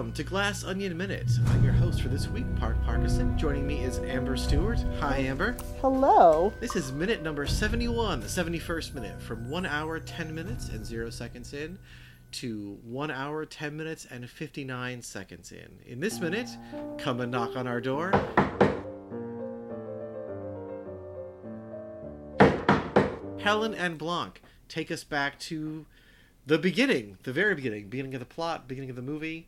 Welcome to Glass Onion Minute. I'm your host for this week, Park Parkinson. Joining me is Amber Stewart. Hi, Amber. Hello. This is minute number 71, the 71st minute, from 1 hour 10 minutes and 0 seconds in to 1 hour 10 minutes and 59 seconds in. In this minute, come and knock on our door. Helen and Blanc take us back to the beginning, the very beginning, beginning of the plot, beginning of the movie.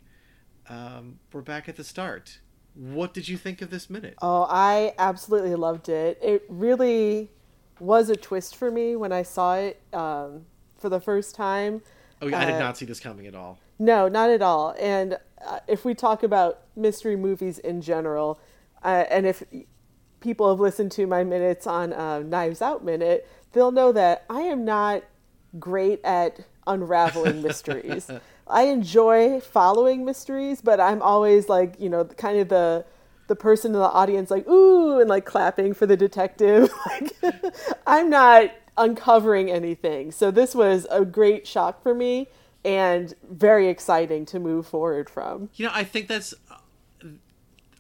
Um, we're back at the start. What did you think of this minute? Oh, I absolutely loved it. It really was a twist for me when I saw it um, for the first time. Oh, I did Uh, not see this coming at all. No, not at all. And uh, if we talk about mystery movies in general, uh, and if people have listened to my minutes on uh, Knives Out Minute, they'll know that I am not great at unraveling mysteries. I enjoy following mysteries, but I'm always like, you know, kind of the the person in the audience like ooh and like clapping for the detective. like I'm not uncovering anything. So this was a great shock for me and very exciting to move forward from. You know, I think that's uh,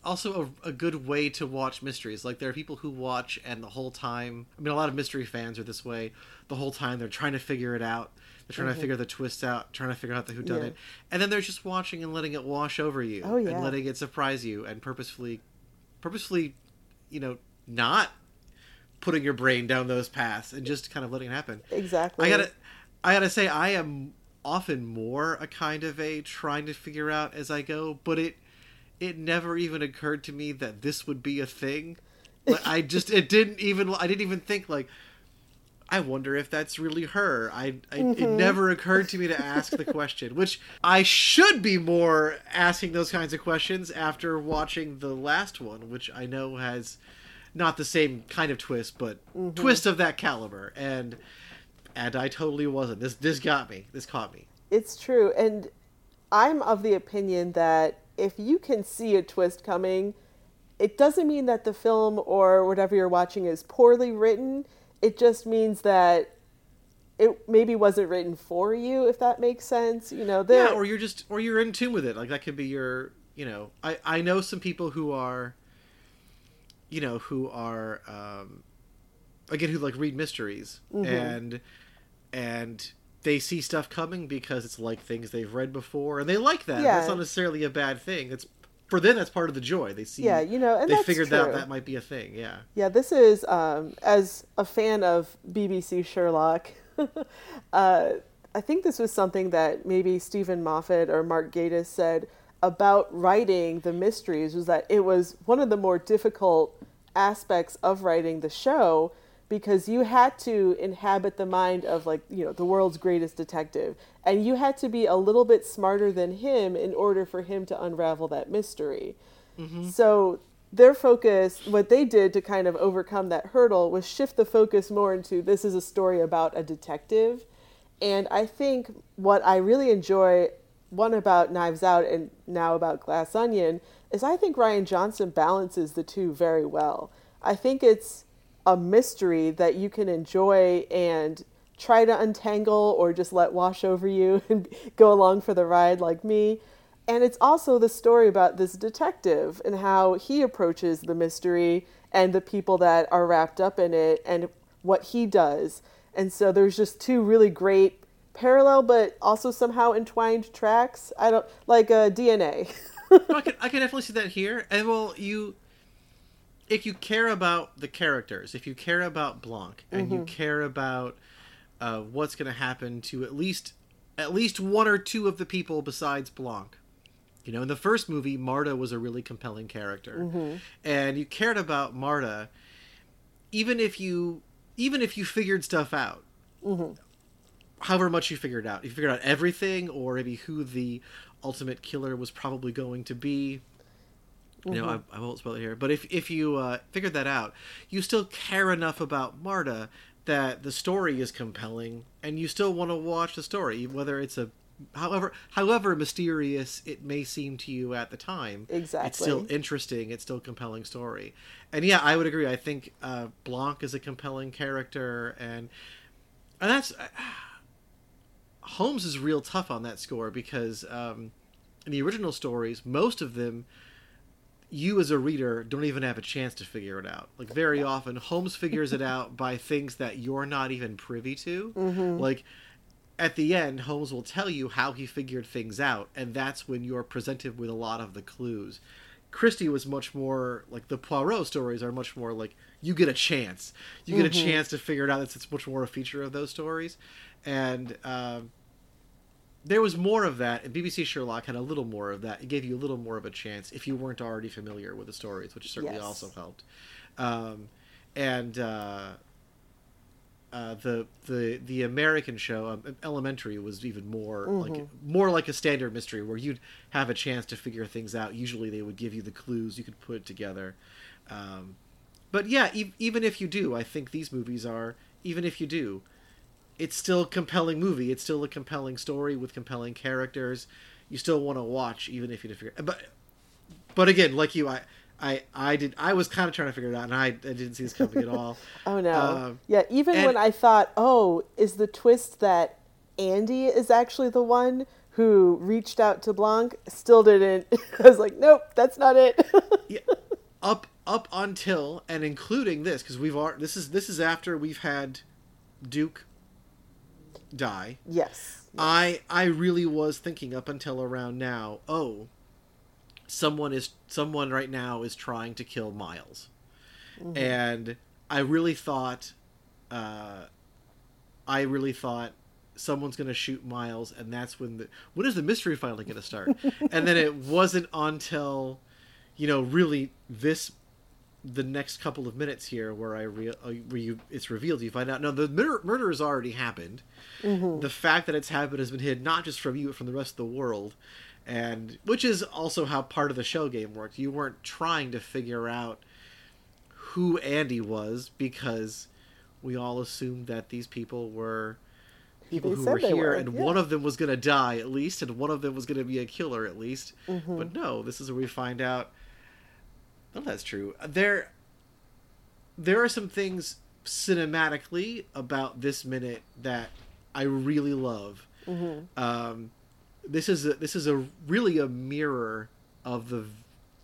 also a, a good way to watch mysteries. Like, there are people who watch, and the whole time, I mean, a lot of mystery fans are this way. The whole time, they're trying to figure it out. They're trying to figure the twists out, trying to figure out the who done Yeah. it, and then they're just watching and letting it wash over you, Oh, yeah. and letting it surprise you, and purposefully, purposefully, you know, not putting your brain down those paths, and just kind of letting it happen. Exactly. I gotta, I gotta say, I am often more a kind of a trying to figure out as I go, but it, it never even occurred to me that this would be a thing. Like, I just, it didn't even, I didn't even think like, I wonder if that's really her. I, I it mm-hmm. never occurred to me to ask the question, which I should be more asking those kinds of questions after watching the last one, which I know has not the same kind of twist, but mm-hmm. twist of that caliber. And and I totally wasn't. This this got me. This caught me. It's true. And I'm of the opinion that if you can see a twist coming, it doesn't mean that the film or whatever you're watching is poorly written. It just means that it maybe wasn't written for you, if that makes sense. You know. Yeah, or you're just or you're in tune with it. Like that could be your you know, I I know some people who are you know, who are um again who like read mysteries and and they see stuff coming because it's like things they've read before and they like that. Yeah. That's not necessarily a bad thing. It's for them that's part of the joy. They see Yeah, you know, and they figured out that might be a thing. Yeah. Yeah, this is um, as a fan of BBC Sherlock. uh, I think this was something that maybe Steven Moffat or Mark Gatiss said about writing the mysteries was that it was one of the more difficult aspects of writing the show because you had to inhabit the mind of like you know the world's greatest detective and you had to be a little bit smarter than him in order for him to unravel that mystery mm-hmm. so their focus, what they did to kind of overcome that hurdle was shift the focus more into this is a story about a detective. And I think what I really enjoy, one about Knives Out and now about Glass Onion, is I think Rian Johnson balances the two very well. I think it's a mystery that you can enjoy and try to untangle or just let wash over you and go along for the ride like me. And it's also the story about this detective and how he approaches the mystery and the people that are wrapped up in it and what he does. And so there's just two really great parallel but also somehow entwined tracks. I don't like uh, DNA. I can I can definitely see that here. And well, you if you care about the characters, if you care about Blanc, and Mm-hmm. you care about uh, what's going to happen to at least at least one or two of the people besides Blanc. You know, in the first movie, Marta was a really compelling character, Mm-hmm. and you cared about Marta, even if you even if you figured stuff out. Mm-hmm. However much you figured out, you figured out everything, or maybe who the ultimate killer was probably going to be. You know, I, I won't spoil it here, but if if you uh, figured that out, you still care enough about Marta that the story is compelling, and you still want to watch the story, whether it's a however however mysterious it may seem to you at the time. Exactly, It's still interesting. It's still a compelling story, and yeah, I would agree. I think uh, Blanc is a compelling character, and and that's Holmes is real tough on that score because um, in the original stories, most of them, you as a reader don't even have a chance to figure it out. Like very often, Holmes figures it out by things that you're not even privy to. Mm-hmm. Like at the end, Holmes will tell you how he figured things out, and that's when you're presented with a lot of the clues. Christie was much more like the Poirot stories are much more like you get a chance, you get Mm-hmm. a chance to figure it out. That's it's much more a feature of those stories, and um, there was more of that. And BBC Sherlock had a little more of that. It gave you a little more of a chance if you weren't already familiar with the stories, which certainly Yes. also helped. Um, and uh, uh, the the the American show um, Elementary was even more like more like a standard mystery where you'd have a chance to figure things out. Usually they would give you the clues, you could put it together. Um, but yeah, e- even if you do, I think these movies are even if you do, it's still a compelling movie. It's still a compelling story with compelling characters. You still want to watch even if you didn't figure. But but again, like you, I. I, I did I was kind of trying to figure it out and I, I didn't see this coming at all. Oh no. Um, yeah, even and- when I thought, "Oh, is the twist that Andi is actually the one who reached out to Blanc?" Still didn't. I was like, "Nope, that's not it." yeah, up up until and including this because we've already this is this is after we've had Duke die. yes. I I really was thinking up until around now. Oh, someone is someone right now is trying to kill Miles, and I really thought, uh, I really thought someone's going to shoot Miles, and that's when the when is the mystery finally going to start? and then it wasn't until, you know, really this the next couple of minutes here where I re- uh, where you it's revealed you find out no the murder, murder has already happened. The fact that it's happened has been hidden not just from you but from the rest of the world, and which is also how part of the show game worked. You weren't trying to figure out who Andi was because we all assumed that these people were people They who were here were, and yeah. one of them was going to die at least and one of them was going to be a killer at least Mm-hmm. but no this is where we find out no that's true there there are some things cinematically about this minute that i really love Mm-hmm. um, this is a, this is a really a mirror of the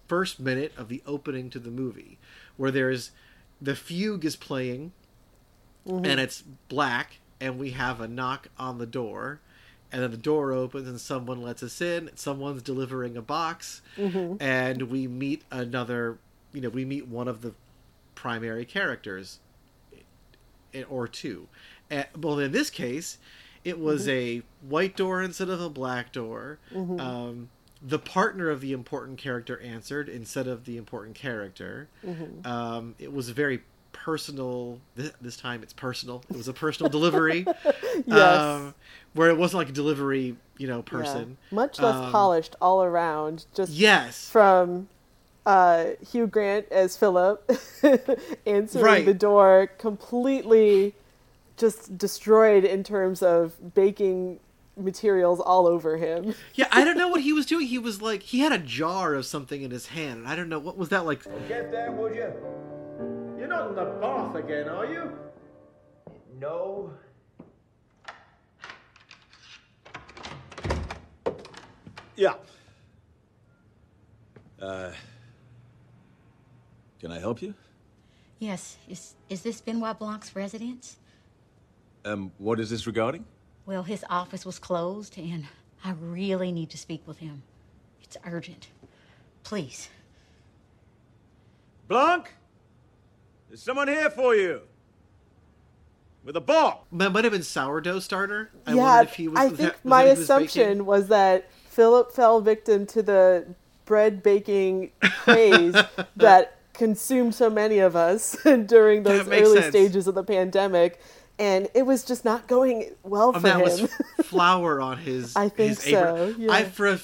first minute of the opening to the movie where there's the fugue is playing Mm-hmm. and it's black and we have a knock on the door and then the door opens and someone lets us in someone's delivering a box Mm-hmm. and we meet another you know we meet one of the primary characters eh, or two and, well in this case it was Mm-hmm. a white door instead of a black door um, the partner of the important character answered instead of the important character Mm-hmm. um, it was a very personal this, this time it's personal it was a personal delivery Yes. um, where it wasn't like a delivery you know person Yeah. Much less Um, polished all around. Just yes from uh, Hugh Grant as Philip answering Right. the door, completely just destroyed in terms of baking materials all over him. Yeah, I don't know what he was doing. He was like he had a jar of something in his hand, and I don't know what was that like. Get there, would you? You're not in the bath again, are you? No. Yeah. Uh, can I help you? Yes. Is is this Benoit Blanc's residence? Um, what is this regarding? Well, his office was closed, and I really need to speak with him. It's urgent. Please. Blanc? There's someone here for you. With a box. That might have been sourdough starter. I yeah, if he was. I think that- my that was assumption baking. was that Philip fell victim to the bread baking craze that consumed so many of us during those early sense. stages of the pandemic, and it was just not going well for that him. was flour on his. I think his apron. so, yeah. I for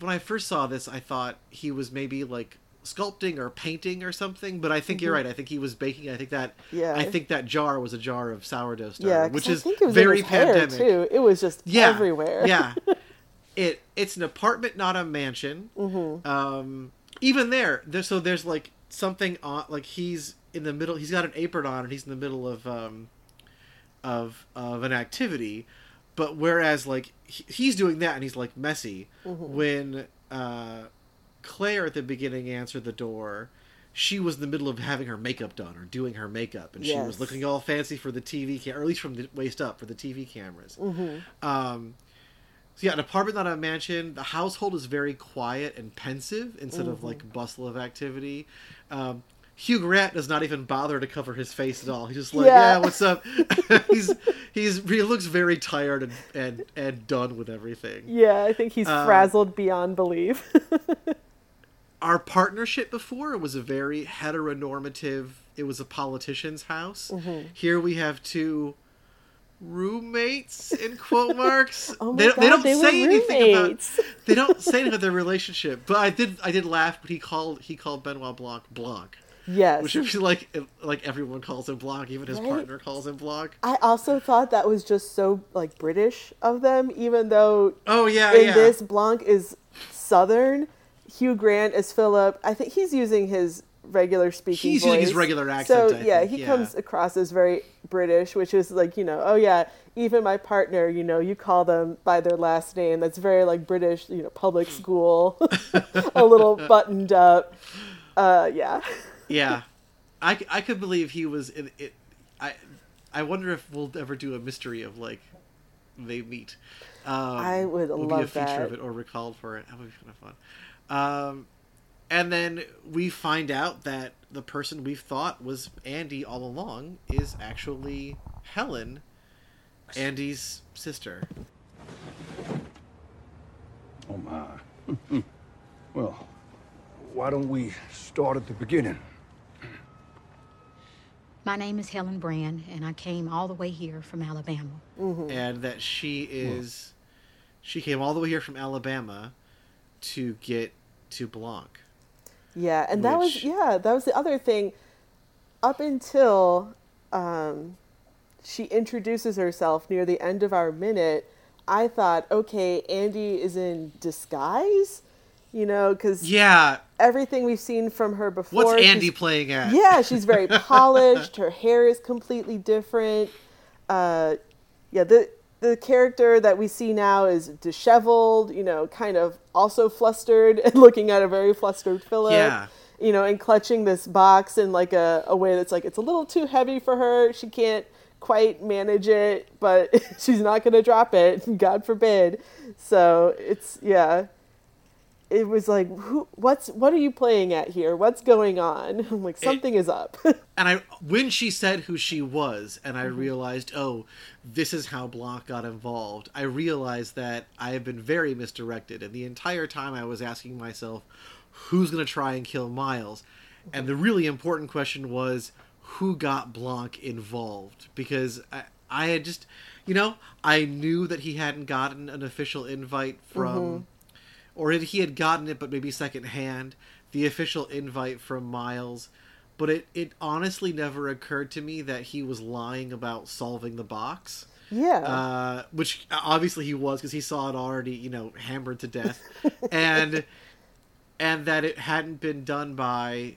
when I first saw this, I thought he was maybe like sculpting or painting or something. But I think you're right. I think he was baking. I think that. Mm-hmm. Yeah. I think that jar was a jar of sourdough starter, yeah, which I is think it was very in his hair, pandemic. too. It was just yeah, everywhere. yeah, it it's an apartment, not a mansion. Mm-hmm. Um, even there, there, so there's like something on, like he's in the middle. He's got an apron on, and he's in the middle of um, of of an activity. but whereas like he, he's doing that and he's like messy Mm-hmm. when uh, Claire at the beginning answered the door. She was in the middle of having her makeup done or doing her makeup, and she was looking all fancy for the TV, cam- or at least from the waist up for the TV cameras. Um, so yeah, an apartment, not a mansion. The household is very quiet and pensive instead of like bustle of activity. Um, Hugh Grant does not even bother to cover his face at all. He's just like, Yeah. yeah, what's up? he's he's he looks very tired and and and done with everything. Yeah, I think he's Uh, frazzled beyond belief. Our partnership before was a very heteronormative. It was a politician's house. Mm-hmm. Here we have two roommates in quote marks. Oh my they, don't- they don't they say anything about they don't say anything about their relationship. But I did I did laugh when he called he called Benoit Blanc Blanc, yes. which I feel like like everyone calls him Blanc, even his Right? partner calls him Blanc. I also thought that was just so like British of them, even though Oh yeah, in yeah. this Blanc is Southern. Hugh Grant is Philip. I think he's using his regular speaking. He's using his voice. regular accent, So I yeah, he yeah. comes across as very British, which is like you know, oh yeah, even my partner, you know, you call them by their last name. That's very like British, you know, public school, a little buttoned up. Uh, yeah. yeah, I could believe he was in it. I I wonder if we'll ever do a mystery of like they meet. Um, I would will be a feature that. of it or recalled for it. That would be kind of fun. Um, and then we find out that the person we thought was Andi all along is actually Helen, Andi's sister. Oh my. well, why don't we start at the beginning? My name is Helen Brand, and I came all the way here from Alabama. and that she is she came all the way here from Alabama to get to Blanc. Yeah, and that was yeah, that was the other thing. Up until um, she introduces herself near the end of our minute, I thought, okay, Andi is in disguise, you know, because Yeah, everything we've seen from her before. what's Andi playing at? Yeah, she's very polished. Her hair is completely different. Uh, yeah, the the character that we see now is disheveled. You know, kind of also flustered and looking at a very flustered Philip. Yeah. You know, and clutching this box in like a, a way that's like it's a little too heavy for her. She can't quite manage it, but she's not going to drop it. God forbid. So it's yeah it was like who what's what are you playing at here what's going on i'm like something is up And I when she said who she was and I Mm-hmm. realized, oh, this is how Blanc got involved. I realized that I have been very misdirected and the entire time I was asking myself who's going to try and kill Miles? And the really important question was who got Blanc involved because I, I had just you know, I knew that he hadn't gotten an official invite from or if he had gotten it but maybe secondhand the official invite from miles. But it, it honestly never occurred to me that he was lying about solving the box. Yeah. Uh, which obviously he was because he saw it already you know hammered to death. And and that it hadn't been done by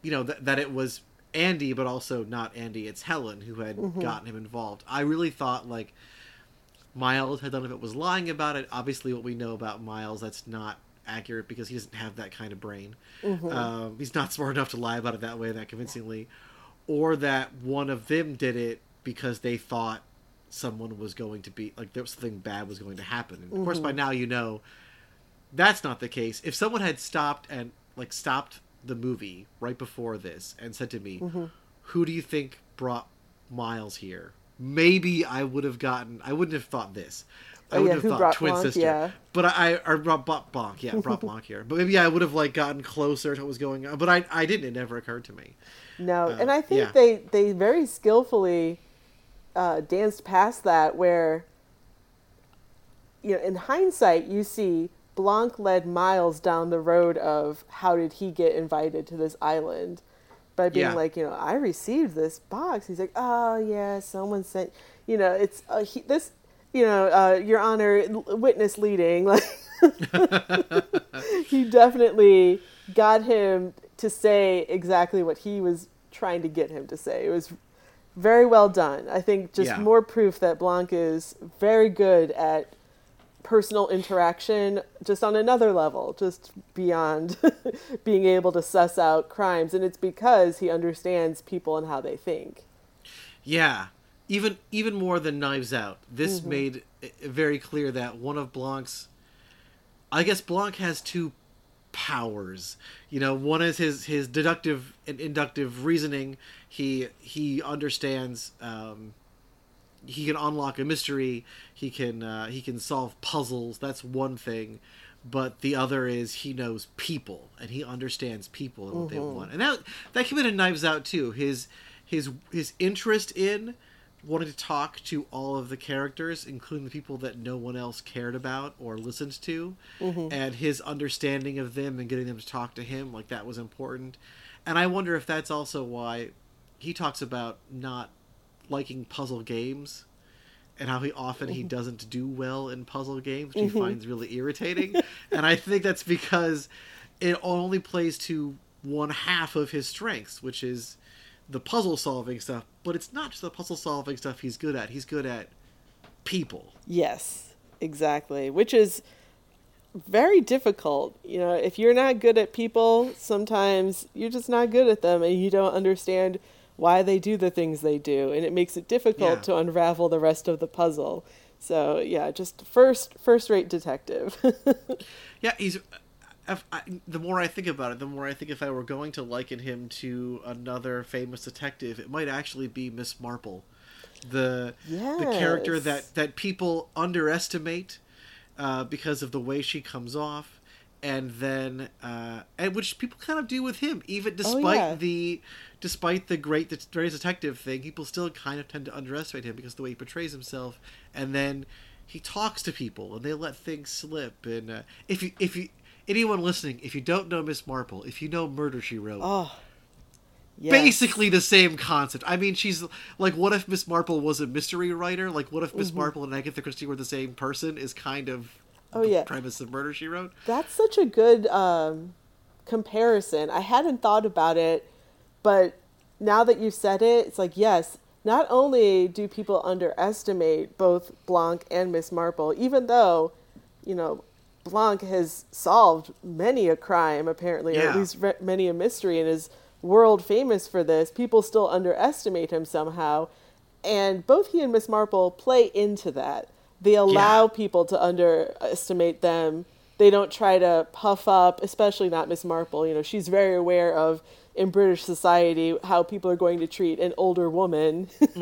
you know that, that it was andi but also not andi it's helen who had gotten him involved. I really thought like Miles had done if it was lying about it. Obviously, what we know about Miles, that's not accurate because he doesn't have that kind of brain. Mm-hmm. Um, he's not smart enough to lie about it that way, that convincingly. Or that one of them did it because they thought someone was going to be like there was something bad was going to happen. And of course, by mm-hmm. now you know that's not the case. If someone had stopped and like stopped the movie right before this and said to me, mm-hmm. "Who do you think brought Miles here?" Maybe I would have gotten. I wouldn't have thought this. I Oh, would yeah, have thought twin Blanc, sister. yeah. But I, or brought Blanc, Blanc, yeah, brought Blanc here. But maybe I would have like gotten closer to what was going on. But I, I didn't. It never occurred to me. no uh, and i think yeah. they they very skillfully uh, danced past that where you know in hindsight you see blanc led miles down the road of how did he get invited to this island by being Yeah. like you know i received this box he's like oh yeah someone sent you know it's uh, he, this you know uh, your honor witness leading like he definitely got him to say exactly what he was trying to get him to say. It was very well done. I think just Yeah. more proof that Blanc is very good at personal interaction just on another level, just beyond being able to suss out crimes. And it's because he understands people and how they think. Yeah, even even more than Knives Out. This made it very clear that one of Blanc's, I guess Blanc has two powers. You know, one is his his deductive and inductive reasoning. He he understands. Um, he can unlock a mystery. He can uh, he can solve puzzles. That's one thing. But the other is he knows people and he understands people and what they want. And that that came in Knives Out too. His his his interest in wanting to talk to all of the characters, including the people that no one else cared about or listened to, and his understanding of them and getting them to talk to him, like that was important. And I wonder if that's also why he talks about not liking puzzle games and how he often he doesn't do well in puzzle games, which he mm-hmm. finds really irritating. and I think that's because it only plays to one half of his strengths, which is the puzzle solving stuff. But it's not just the puzzle solving stuff he's good at. He's good at people. Yes, exactly. Which is very difficult. You know, if you're not good at people, sometimes you're just not good at them and you don't understand why they do the things they do. And it makes it difficult Yeah. to unravel the rest of the puzzle. So, yeah, just first first rate detective. Yeah, he's. if I, the more I think about it, the more I think if I were going to liken him to another famous detective, it might actually be Miss Marple, the the character that that people underestimate uh, because of the way she comes off, and then uh, and which people kind of do with him, even despite yeah. the despite the great great detective thing, people still kind of tend to underestimate him because of the way he portrays himself, and then he talks to people and they let things slip. And uh, if you if you anyone listening, if you don't know Miss Marple, if you know Murder She Wrote, oh. Yes. basically the same concept. I mean, she's like, what if Miss Marple was a mystery writer? Like, what if Miss Mm-hmm. Marple and Agatha Christie were the same person? Is kind of Oh, yeah. premise of Murder She Wrote. That's such a good um, comparison. I hadn't thought about it, but now that you said it, it's like, yes, not only do people underestimate both Blanc and Miss Marple, even though, you know, Blanc has solved many a crime, apparently, or at least re- many a mystery, and is world famous for this. People still underestimate him somehow. And both he and Miss Marple play into that. They allow Yeah. people to underestimate them. They don't try to puff up, especially not Miss Marple. You know, she's very aware of in British society how people are going to treat an older woman.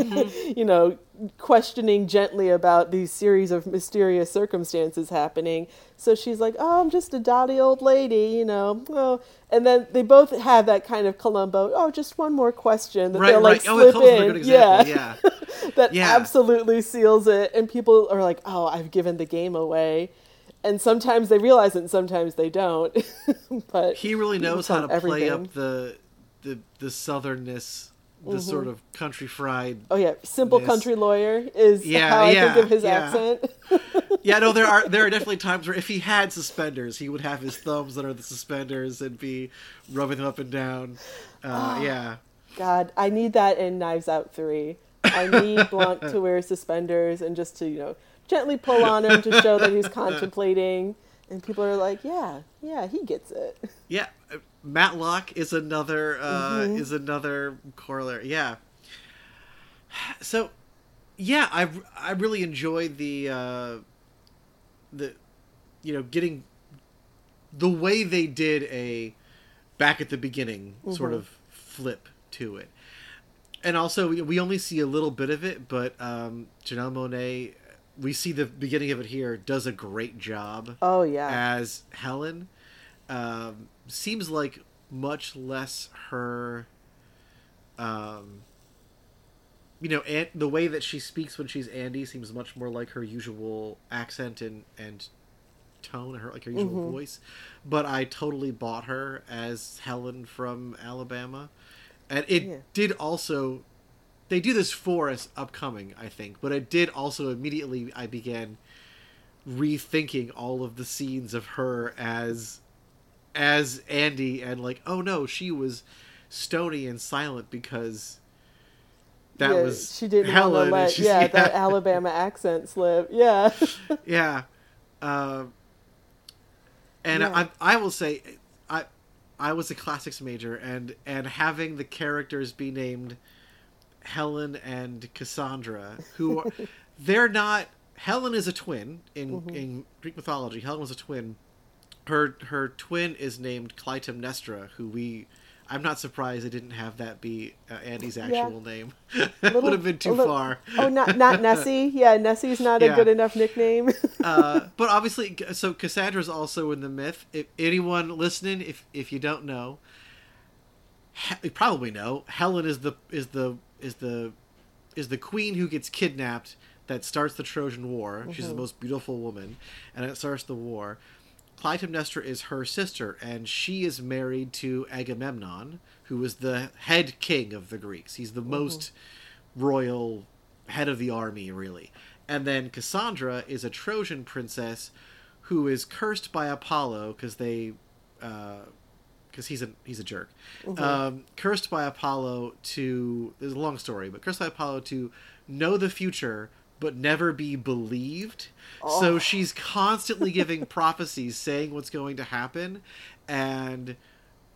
you know, questioning gently about these series of mysterious circumstances happening. So she's like, "Oh, I'm just a dotty old lady," you know. Oh, and then they both have that kind of Columbo. Oh, just one more question that Right, they'll like right. Oh, slip a in. example, Yeah, yeah. that Yeah. absolutely seals it. And people are like, "Oh, I've given the game away." And sometimes they realize it, and sometimes they don't. but He really knows how to solve play up the the the southernness, the sort of country fried. Oh yeah, simple country lawyer is Yeah, how I yeah, think of his yeah. accent. Yeah, no, there are there are definitely times where if he had suspenders, he would have his thumbs under the suspenders and be rubbing them up and down. Uh, yeah. God, I need that in Knives Out 3. I need Blanc to wear suspenders and just to, you know, gently pull on him to show that he's contemplating. And people are like, yeah, yeah, he gets it. Yeah, uh, Matlock is another uh, Mm-hmm. is another corollary. Yeah. So, yeah, I I really enjoyed the uh, the you know getting the way they did a back at the beginning sort of flip to it, and also we, only see a little bit of it, but um, Janelle Monáe. We see the beginning of it here does a great job Oh, yeah. as Helen. Um, seems like much less her. Um, you know, and the way that she speaks when she's Andi seems much more like her usual accent and and tone, her like her usual voice. But I totally bought her as Helen from Alabama, and it Yeah. did also. They do this for us upcoming, I think, but it did also immediately. I began rethinking all of the scenes of her as as Andi and like oh no she was stony and silent because that yeah, was she didn't Helen. want and to let she's- yeah, that Alabama accent slip. Yeah. yeah. Um, and Yeah. I, I will say, I, I was a classics major, and and having the characters be named Helen and Cassandra, who are, they're not. Helen is a twin in mm-hmm. in Greek mythology. Helen was a twin. Her her twin is named Clytemnestra, who we. I'm not surprised they didn't have that be uh, Andi's actual name. that would have been too little- far. Oh, not not Nessie. Yeah, Nessie's not Yeah. a good enough nickname. uh, but obviously, so Cassandra's also in the myth. If anyone listening, if if you don't know, you probably know Helen is the is the is the is the queen who gets kidnapped that starts the Trojan War. She's the most beautiful woman, and it starts the war. Clytemnestra is her sister, and she is married to Agamemnon, who is the head king of the Greeks. He's the most royal head of the army, really. And then Cassandra is a Trojan princess who is cursed by Apollo because they, because he's a he's a jerk, um, cursed by Apollo to. There's a long story, but cursed by Apollo to know the future but never be believed. So oh. she's constantly giving prophecies saying what's going to happen, and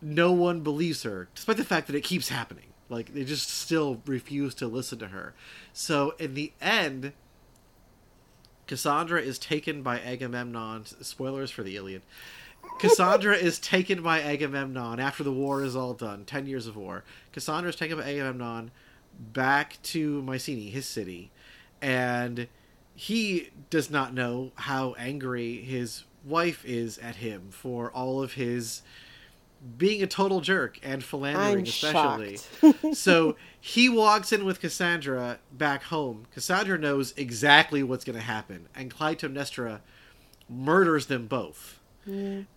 no one believes her, despite the fact that it keeps happening. Like they just still refuse to listen to her. So in the end, Cassandra is taken by Agamemnon. Spoilers for the Iliad. Cassandra is taken by Agamemnon after the war is all done. Ten years of war. Cassandra is taken by Agamemnon back to Mycenae, his city, and he does not know how angry his wife is at him for all of his being a total jerk and philandering I'm especially. so he walks in with cassandra back home. Cassandra knows exactly what's going to happen and clytemnestra murders them both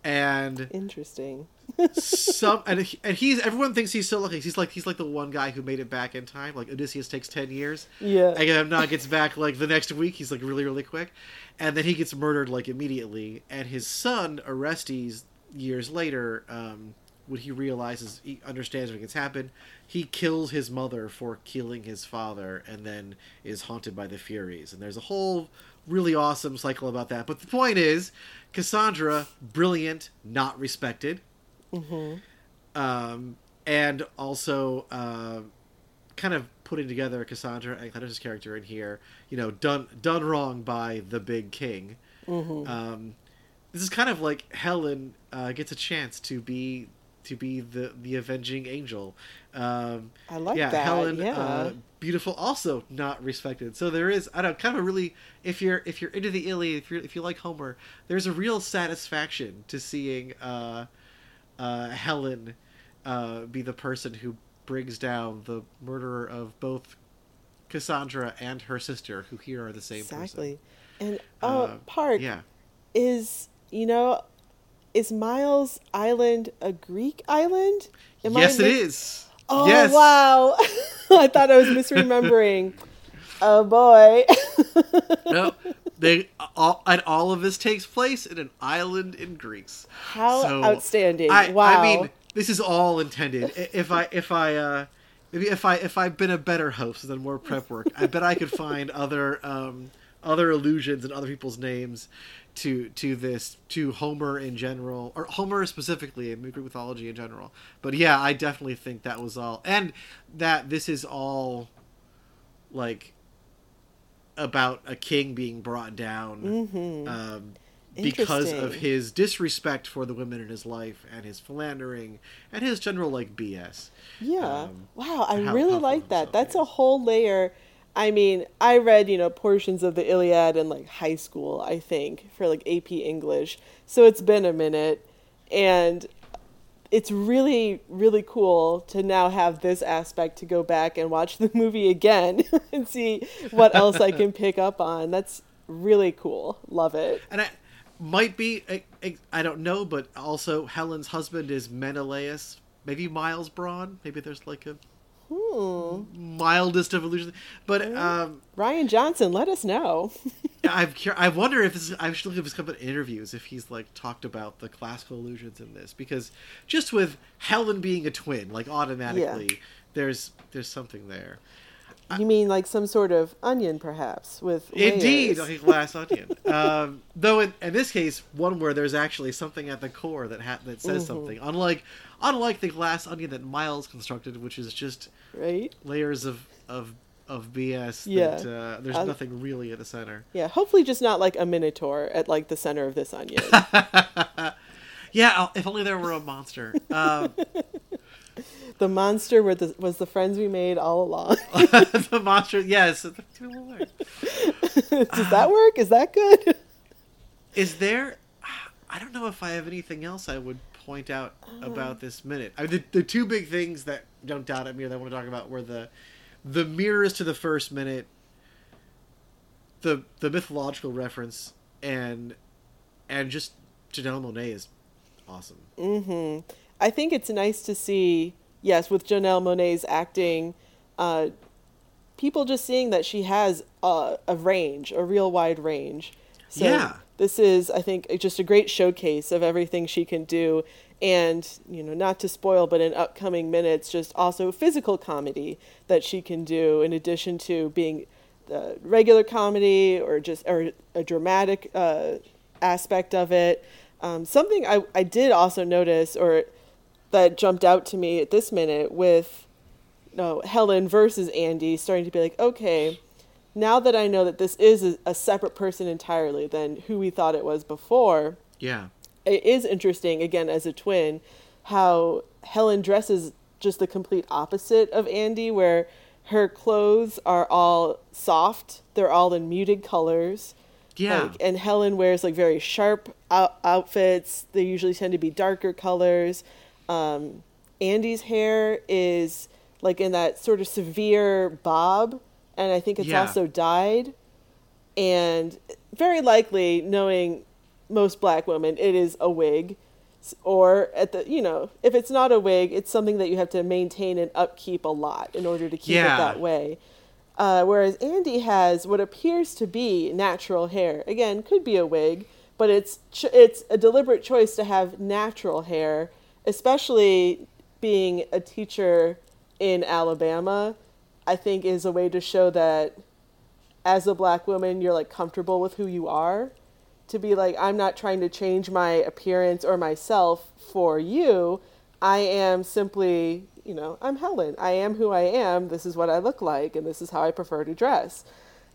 and Interesting. some and, he- and he's everyone thinks he's so lucky he's like he's like the one guy who made it back in time. Like odysseus takes 10 years. Yeah. agamemnon gets back like the next week. He's like really really quick. And then he gets murdered like immediately. And his son orestes years later um when he realizes he understands what has happened he kills his mother for killing his father and then is haunted by the furies. And there's a whole really awesome cycle about that. But the point is cassandra brilliant not respected. Um, and also uh, kind of putting together Cassandra and Cletus's character in here, you know, done done wrong by the big king. Um, this is kind of like Helen uh, gets a chance to be to be the the avenging angel. Um, I like yeah, that, Helen, yeah. uh, beautiful, also not respected. So there is, I don't kind of really, if you're if you're into the Iliad, if you if you like Homer, there's a real satisfaction to seeing uh, uh, Helen uh, be the person who brings down the murderer of both Cassandra and her sister, who here are the same Exactly. person. And oh, Uh, Park Yeah. is you know, is Miles Island a Greek island? Am I yes, it mis- is. Oh yes. wow! I thought I was misremembering. oh boy. No, they all, and all of this takes place in an island in Greece. How So, outstanding! I, wow. I mean, this is all intended. If I if I uh, maybe if I if I've been a better host and done more prep work, I bet I could find other um, other illusions and other people's names to to this to Homer in general or Homer specifically in Greek mythology in general. But yeah, I definitely think that was all, and that this is all like about a king being brought down um, because of his disrespect for the women in his life and his philandering and his general like BS. Yeah. Um, wow, I really like that. That's he a whole layer. I mean, I read, you know, portions of the Iliad in like high school, I think, for like AP English. So it's been a minute and it's really really cool to now have this aspect to go back and watch the movie again and see what else I can pick up on. That's really cool. Love it. And I might be I, I, don't know, but also Helen's husband is Menelaus. Maybe Miles Bron. Maybe there's like a mildest of illusions. But um, Rian Johnson, let us know. I'm I wonder if this. I should look it's come in interviews if he's like talked about the classical illusions in this because just with Helen being a twin, like automatically there's there's something there. You mean like some sort of onion, perhaps, with Indeed, layers. like a glass onion. Um, though in, in this case, one where there's actually something at the core that ha- that says Mm-hmm. something. Unlike unlike the glass onion that Miles constructed, which is just right? layers of of of BS. Yeah. That, uh, there's Uh, nothing really at the center. Yeah, hopefully just not like a minotaur at like the center of this onion. Yeah, if only there were a monster. Um, the monster were the, was the friends we made all along. the monster, yes. Does that work? Is that good? Is there? I don't know if I have anything else I would point out about this minute. I the, the two big things that jumped out at me that I want to talk about were the the mirrors to the first minute, the the mythological reference, and and just Janelle Monáe is awesome. mhm I think it's nice to see, yes, with Janelle Monáe's acting, uh, people just seeing that she has a, a range, a real wide range. So Yeah. This is, I think, just a great showcase of everything she can do. And, you know, not to spoil, but in upcoming minutes, just also physical comedy that she can do in addition to being the regular comedy or just or a dramatic uh, aspect of it. Um, something I, I did also notice or that jumped out to me at this minute with no Helen versus Andi starting to be like, okay, now that I know that this is a, separate person entirely than who we thought it was before, Yeah, it is interesting again as a twin how Helen dresses just the complete opposite of Andi where her clothes are all soft they're all in muted colors. Yeah, like, and Helen wears like very sharp out- outfits. They usually tend to be darker colors. Um, Andi's hair is like in that sort of severe bob and I think it's Yeah. also dyed. And very likely knowing most black women it is a wig. Or at the you know if it's not a wig it's something that you have to maintain and upkeep a lot in order to keep Yeah. it that way. Uh, whereas andi has what appears to be natural hair. Again could be a wig but it's ch- it's a deliberate choice to have natural hair especially being a teacher in alabama i think is a way to show that as a black woman you're like comfortable with who you are. To be like i'm not trying to change my appearance or myself for you. I am simply you know i'm helen. I am who i am. This is what i look like and this is how i prefer to dress.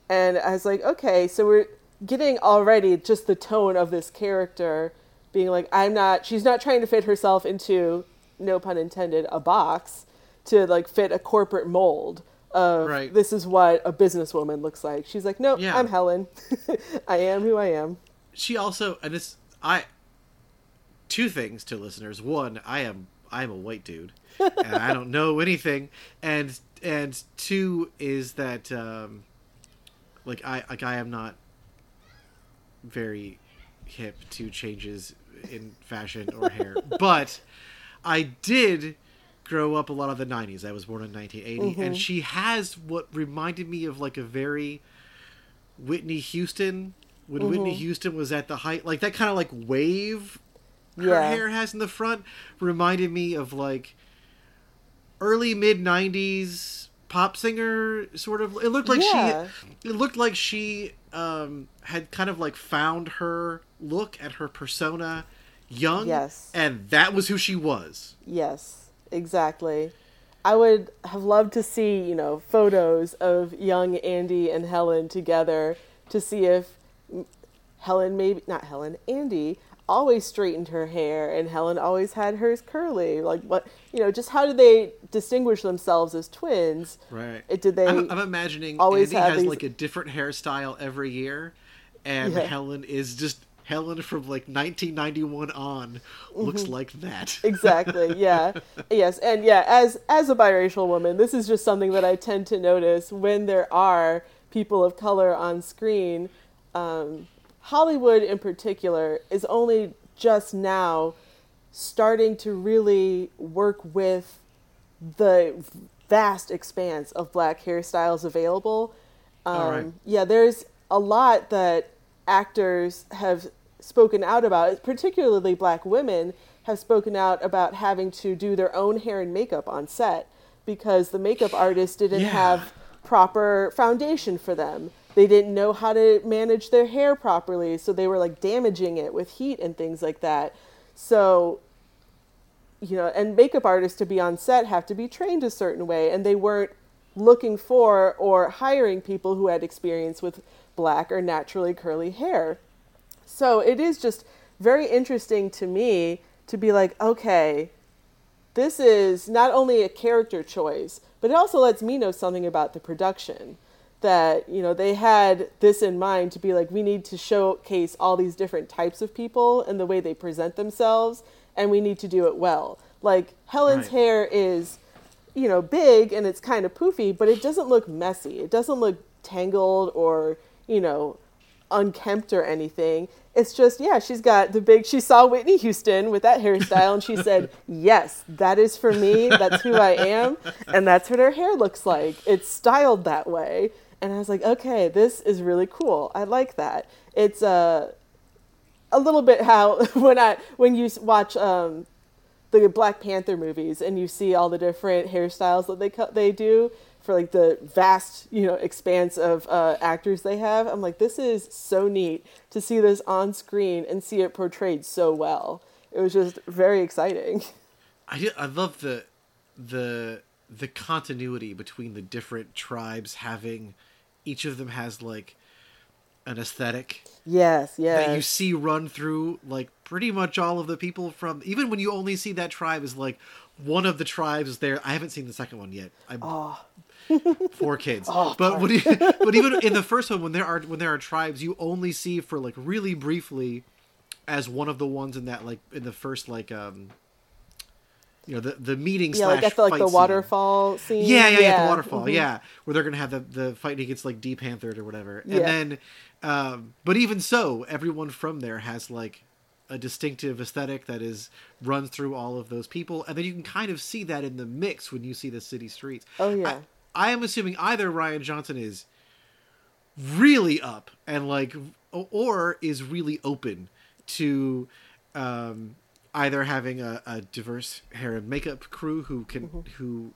And i was like okay so we're getting already just the tone of this character being like i'm not she's not trying to fit herself into no pun intended a box to like fit a corporate mold of Right. this is what a businesswoman looks like. She's like, nope, Yeah. I'm Helen. I am who I am. she also and it's I. Two things to listeners. One, I am I am a white dude, and I don't know anything. And and two is that um, like I like I am not very hip to changes in fashion or hair, but I did grow up a lot of the 90s. I was born in 1980 and she has what reminded me of like a very Whitney Houston when Whitney Houston was at the height like that kind of like wave her Yeah. hair has in the front reminded me of like early mid 90s pop singer sort of it looked like Yeah. she it looked like she um had kind of like found her look at her persona young Yes. and that was who she was Yes, exactly. I would have loved to see, you know, photos of young Andi and Helen together to see if Helen maybe not Helen, Andi always straightened her hair and Helen always had hers curly. Like what, you know, just how did they distinguish themselves as twins? right It, did they I'm, I'm imagining always Andi has these- like a different hairstyle every year and Yeah. Helen is just Helen from like 1991 on looks Mm-hmm. like that exactly yeah yes and yeah as as a biracial woman this is just something that i tend to notice when there are people of color on screen um, hollywood in particular is only just now starting to really work with the vast expanse of black hairstyles available um, All right. yeah there's a lot that actors have spoken out about particularly black women have spoken out about having to do their own hair and makeup on set because the makeup artist didn't Yeah. have proper foundation for them. They didn't know how to manage their hair properly, so they were like damaging it with heat and things like that. So, you know, and makeup artists to be on set have to be trained a certain way, and they weren't looking for or hiring people who had experience with black or naturally curly hair. So it is just very interesting to me to be like, okay, this is not only a character choice, but it also lets me know something about the production. That, you know, they had this in mind to be like, we need to showcase all these different types of people and the way they present themselves, and we need to do it well. Like, Helen's Right. hair is, you know, big and it's kind of poofy, but it doesn't look messy. It doesn't look tangled or, you know, unkempt or anything. It's just, yeah, she's got the big, she saw Whitney Houston with that hairstyle and she said, yes, that is for me. That's who I am. And that's what her hair looks like. It's styled that way. And I was like, okay, this is really cool. I like that. It's uh, a little bit how when I when you watch um, the Black Panther movies and you see all the different hairstyles that they cut they do for like the vast you know expanse of uh, actors they have. I'm like, this is so neat to see this on screen and see it portrayed so well. It was just very exciting. I I love the the the continuity between the different tribes having each of them has like an aesthetic Yes, yeah. that you see run through like pretty much all of the people from even when you only see that tribe is like one of the tribes there. I haven't seen the second one yet. I'm four kids. but when you, but even in the first one when there are when there are tribes you only see for like really briefly as one of the ones in that like in the first like um you know the the meeting Yeah, like I feel like the waterfall scene. Yeah, yeah, yeah, the waterfall. mhm. Yeah, where they're gonna have the the fight and he gets like deep panthered or whatever. And Yeah. then, um, but even so, everyone from there has like a distinctive aesthetic that is runs through all of those people, and then you can kind of see that in the mix when you see the city streets. Oh, yeah. I, am assuming either Rian Johnson is really up and like or is really open to um either having a, a diverse hair and makeup crew who can Mm-hmm. who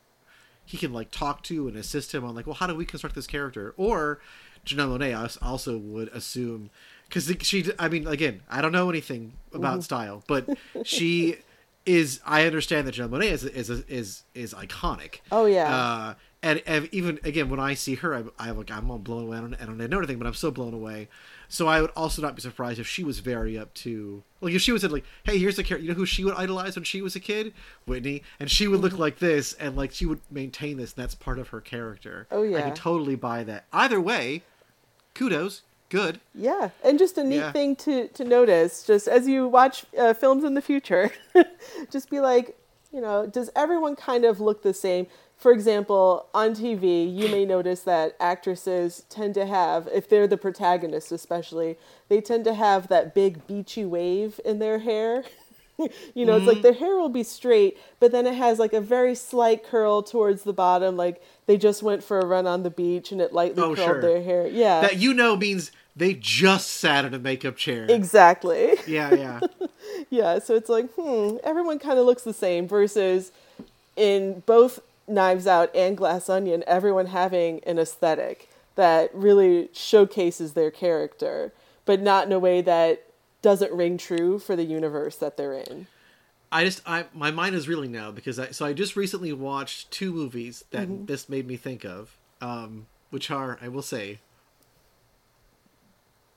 he can like talk to and assist him on like well how do we construct this character or Janelle Monáe als- also would assume because she I mean again I don't know anything about Mm-hmm. style but she is I understand that Janelle Monáe is is is is iconic Oh, yeah. uh, and, and even again when I see her, I'm, I'm like I'm all blown away. I don't, I don't know anything, but I'm so blown away. So I would also not be surprised if she was very up to like if she was said like, hey, here's the character. You know who she would idolize when she was a kid, Whitney, and she would Mm-hmm. look like this, and like she would maintain this, and that's part of her character. Oh, yeah, I can totally buy that. Either way, kudos, good. Yeah, and just a neat Yeah. thing to, to notice, just as you watch uh, films in the future, just be like, you know, does everyone kind of look the same? For example, on TV, you may notice that actresses tend to have, if they're the protagonist especially, they tend to have that big beachy wave in their hair. you know, it's like their hair will be straight, but then it has like a very slight curl towards the bottom, like they just went for a run on the beach and it lightly Oh, curled sure. their hair. Yeah. That you know means they just sat in a makeup chair. Exactly. Yeah, yeah. Yeah, so it's like, hmm, everyone kind of looks the same versus in both Knives Out and Glass Onion, everyone having an aesthetic that really showcases their character, but not in a way that doesn't ring true for the universe that they're in. I just I my mind is reeling now because I so I just recently watched two movies that Mm-hmm. this made me think of, um, which are I will say.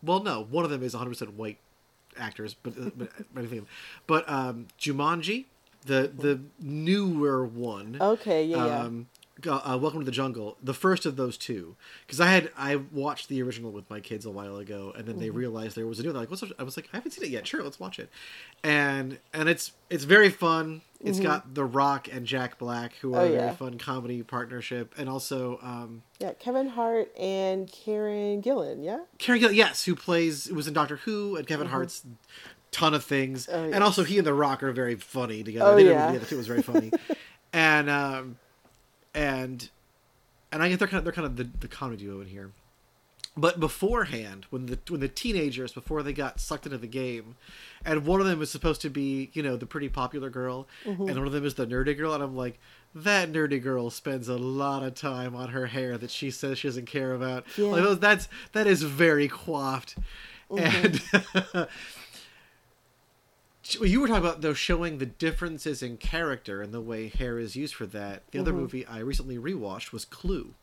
Well, no, one of them is 100 percent white actors, but uh, but, but, but um, Jumanji, the the newer one. Okay, yeah, yeah. Um, go- uh, Welcome to the Jungle, the first of those two, because I had I watched the original with my kids a while ago, and then they realized there was a new. They're like, "What's?" up?" I was like, "I haven't seen it yet. Sure, let's watch it." And and it's it's very fun. It's got The Rock and Jack Black, who are Oh, a very fun comedy partnership, and also um, Yeah, Kevin Hart and Karen Gillan, yeah? Carrie Gill, yes, who plays was in Doctor Who, and Kevin Hart's ton of things, Mm-hmm. Oh, and also he and The Rock are very funny together. Oh, they yeah. the other two was very funny, and um, and and I guess they're kind of they're kind of the, the comedy duo in here. But beforehand, when the when the teenagers before they got sucked into the game, and one of them is supposed to be you know the pretty popular girl, and one of them is the nerdy girl, and I'm like, that nerdy girl spends a lot of time on her hair that she says she doesn't care about. Yeah. Like that's that is very coiffed, and you were talking about though showing the differences in character and the way hair is used for that. The other movie I recently rewatched was Clue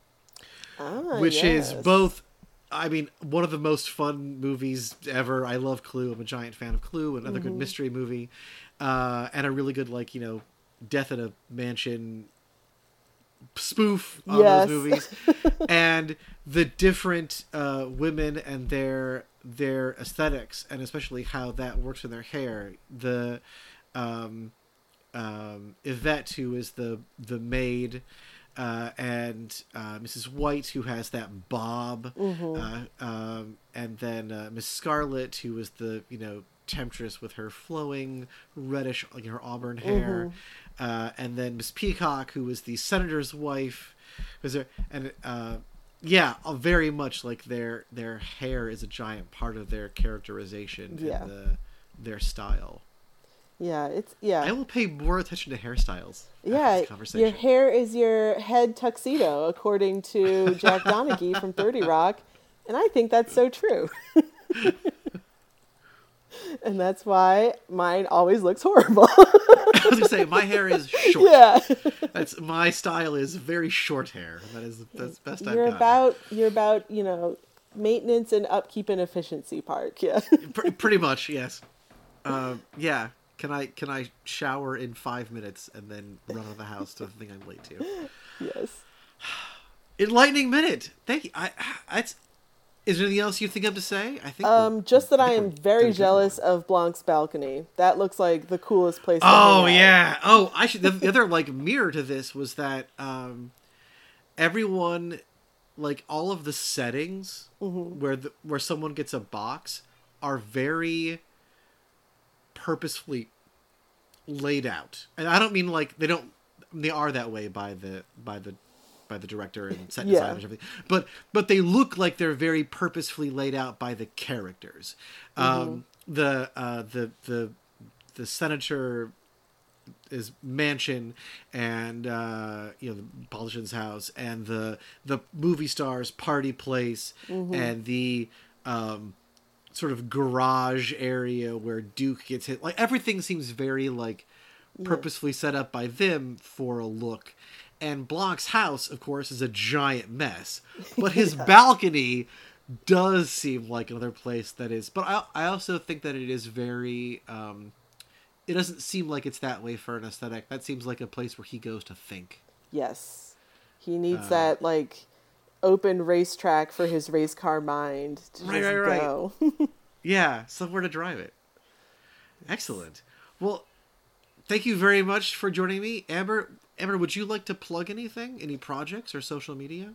Ah, which is both I mean, one of the most fun movies ever. I love Clue. I'm a giant fan of Clue, another Mm-hmm. good mystery movie, uh, and a really good like you know, Death in a Mansion spoof on Yes. those movies, and the different uh, women and their their aesthetics, and especially how that works in their hair. The um, um, Yvette, who is the the maid, uh, and uh, Mrs. White, who has that bob, uh, um, and then uh, Miss Scarlet, who is the you know temptress with her flowing reddish, like her auburn hair, uh, and then Miss Peacock, who was the senator's wife, was there, and uh, yeah, uh, very much like their their hair is a giant part of their characterization Yeah. and the, their style. Yeah, it's yeah. I will pay more attention to hairstyles. Yeah, this conversation. your hair is your head tuxedo, according to Jack Donaghy from 30 Rock. And I think that's so true. and that's why mine always looks horrible. I was gonna say my hair is short. yeah. That's my style is very short hair. That is that's the best I've You're about you're about, you know, maintenance and upkeep and efficiency park. Yeah. Pr- pretty much, yes. Uh, yeah. Can I can I shower in five minutes and then run out of the house to the thing I'm late to? yes. Enlightening minute. Thank you. I, I it's, is there anything else you think of to say? I think. Um, just that I am very jealous of Blanc's balcony. That looks like the coolest place. Oh yeah. Oh, I should. The, the other like mirror to this was that um, everyone, like all of the settings Mm-hmm. where the, where someone gets a box are very purposefully laid out, and I don't mean like they don't. They are that way by the by the by the director and set Yeah. designers and everything, but but they look like they're very purposefully laid out by the characters. Um, the uh, the the the senator his mansion and uh, you know the politician's house and the the movie star's party place and the um, sort of garage area where Duke gets hit. Like everything seems very like purposefully set up by them for a look. And Blanc's house, of course, is a giant mess, but his balcony does seem like another place that is. But I I also think that it is very. Um, it doesn't seem like it's that way for an aesthetic. That seems like a place where he goes to think. Yes. He needs Uh, that like open racetrack for his race car mind to Right, just right, right. go. Yeah, somewhere to drive it. Excellent. Well, thank you very much for joining me, Amber. Amber, would you like to plug anything, any projects or social media?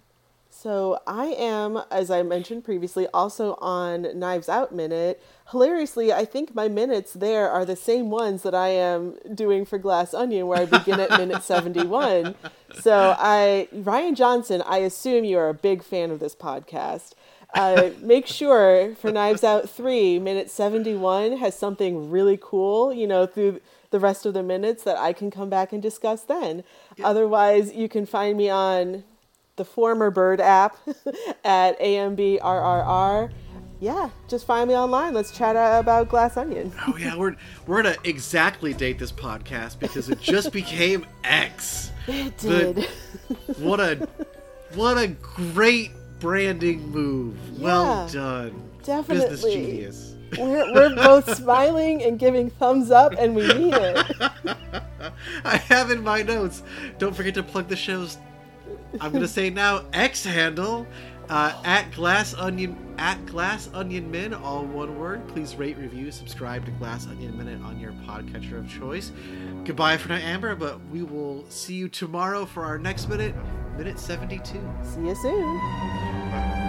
So I am, as I mentioned previously, also on Knives Out Minute. Hilariously, I think my minutes there are the same ones that I am doing for Glass Onion, where I begin at minute 71. So I, Rian Johnson, I assume you are a big fan of this podcast. Uh, make sure for Knives Out 3, minute 71 has something really cool, you know, through the rest of the minutes that I can come back and discuss then. Otherwise, you can find me on the former Bird app at AMBRRR. Yeah, just find me online. Let's chat about Glass Onion. Oh yeah, we're we're gonna exactly date this podcast because it just became X. It The- did. What a what a great branding move. Well Yeah, done. Business genius. We're, we're both smiling and giving thumbs up, and we mean it. I have in my notes. Don't forget to plug the show's. I'm gonna say now X handle uh, at Glass Onion at Glass Onion Min, all one word. Please rate, review, subscribe to Glass Onion Minute on your podcatcher of choice. Goodbye for now, Amber. But we will see you tomorrow for our next minute, minute 72. See you soon.